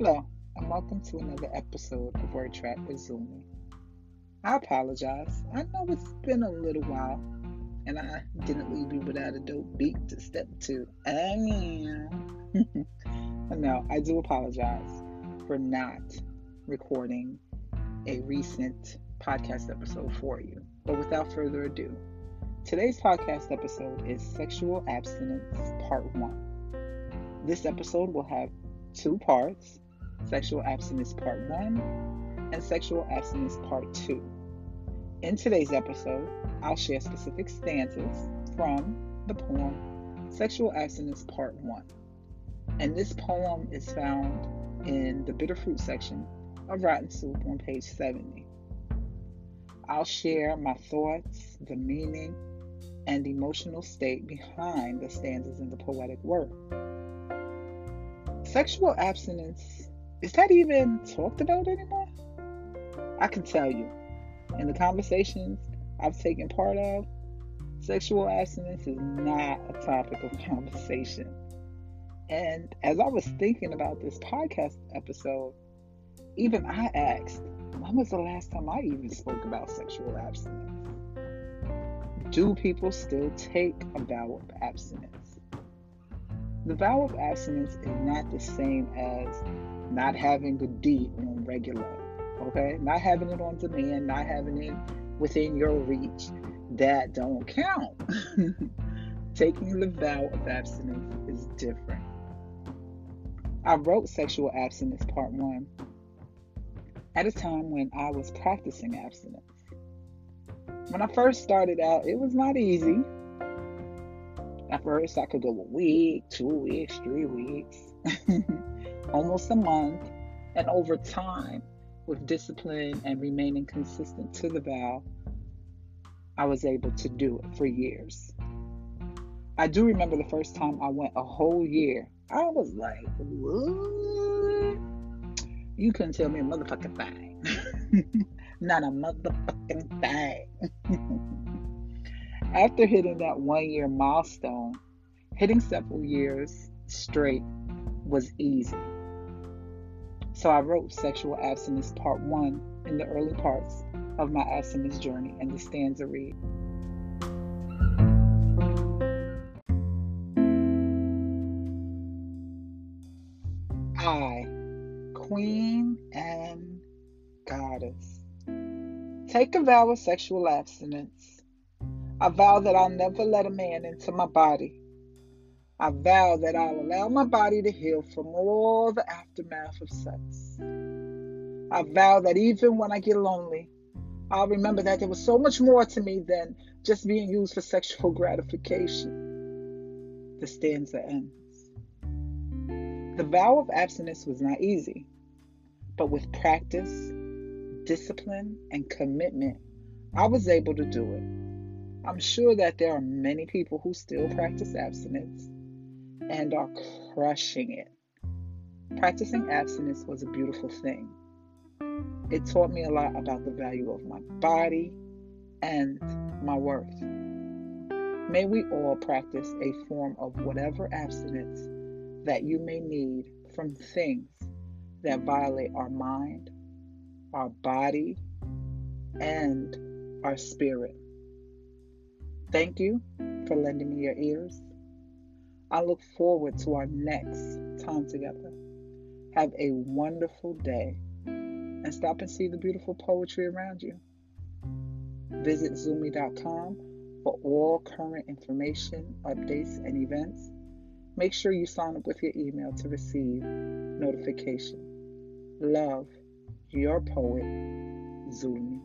Hello, and welcome to another episode of Word Trap with Zumi. I apologize. I know it's been a little while, and I didn't leave you without a dope beat to step to. I mean, no, I do apologize for not recording a recent podcast episode for you. But without further ado, today's podcast episode is Sexual Abstinence Part 1. This episode will have two parts Sexual Abstinence Part 1 and Sexual Abstinence Part 2. In today's episode, I'll share specific stanzas from the poem Sexual Abstinence Part 1. And this poem is found in the bitter fruit section of Rotten Soup on page 70. I'll share my thoughts, the meaning, and emotional state behind the stanzas in the poetic work. Sexual abstinence, is that even talked about anymore? I can tell you, in the conversations I've taken part of, sexual abstinence is not a topic of conversation. And as I was thinking about this podcast episode, even I asked, when was the last time I even spoke about sexual abstinence? Do people still take a vow of abstinence? The vow of abstinence is not the same as not having the D on regular, okay? Not having it on demand, not having it within your reach. That don't count. Taking the vow of abstinence is different. I wrote Sexual Abstinence Part 1 at a time when I was practicing abstinence. When I first started out, it was not easy. At first, I could go a week, two weeks, three weeks, almost a month. And over time, with discipline and remaining consistent to the vow, I was able to do it for years. I do remember the first time I went a whole year. I was like, what? You couldn't tell me a motherfucking thing. Not a motherfucking thing. After hitting that one year milestone, hitting several years straight was easy. So I wrote Sexual Abstinence Part 1 in the early parts of my abstinence journey, and the stanza read. I, Queen and Goddess, take a vow of sexual abstinence I vow that I'll never let a man into my body. I vow that I'll allow my body to heal from all the aftermath of sex. I vow that even when I get lonely, I'll remember that there was so much more to me than just being used for sexual gratification. The stanza ends. The vow of abstinence was not easy, but with practice, discipline, and commitment, I was able to do it. I'm sure that there are many people who still practice abstinence and are crushing it. Practicing abstinence was a beautiful thing. It taught me a lot about the value of my body and my worth. May we all practice a form of whatever abstinence that you may need from things that violate our mind, our body, and our spirit. Thank you for lending me your ears. I look forward to our next time together. Have a wonderful day and stop and see the beautiful poetry around you. Visit zumi.com for all current information, updates, and events. Make sure you sign up with your email to receive notification. Love, your poet, Zumi.